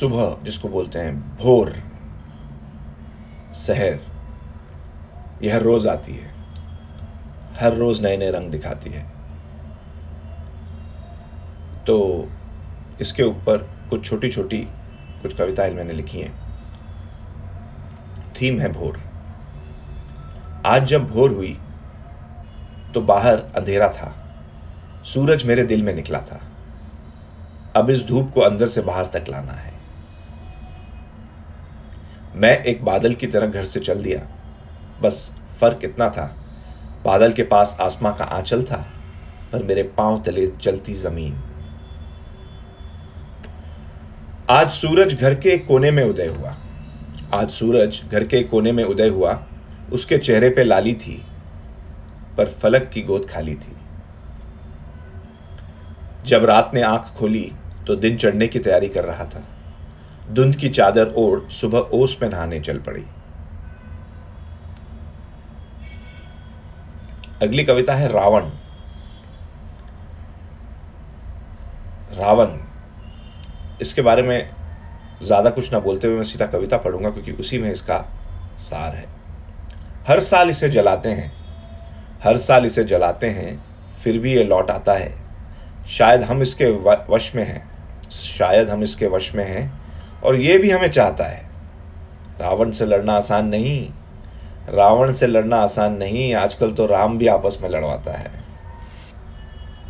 सुबह, जिसको बोलते हैं भोर शहर यह हर रोज आती है। हर रोज नए नए रंग दिखाती है। तो इसके ऊपर कुछ छोटी छोटी कुछ कविताएँ मैंने लिखी हैं। थीम है भोर। आज जब भोर हुई तो बाहर अंधेरा था। सूरज मेरे दिल में निकला था। अब इस धूप को अंदर से बाहर तक लाना है। मैं एक बादल की तरह घर से चल दिया। बस फ़र्क इतना था, बादल के पास आसमां का आंचल था, पर मेरे पाँव तले चलती ज़मीन। आज सूरज घर के कोने में उदय हुआ। आज सूरज घर के कोने में उदय हुआ, उसके चेहरे पे लाली थी, पर फलक की गोद खाली थी। जब रात ने आँख खोली तो दिन चढ़ने की तैयारी कर रहा था। धुंध की चादर ओढ़ सुबह ओस में नहाने चल पड़ी। अगली कविता है रावण। रावण, इसके बारे में ज़्यादा कुछ ना बोलते हुए मैं सीधा कविता पढ़ूँगा क्योंकि उसी में इसका सार है। हर साल इसे जलाते हैं, हर साल इसे जलाते हैं, फिर भी ये लौट आता है। शायद हम इसके वश में हैं, शायद हम इसके वश में हैं और ये भी हमें चाहता है। रावण से लड़ना आसान नहीं। रावण से लड़ना आसान नहीं। आजकल तो राम भी आपस में लड़वाता है।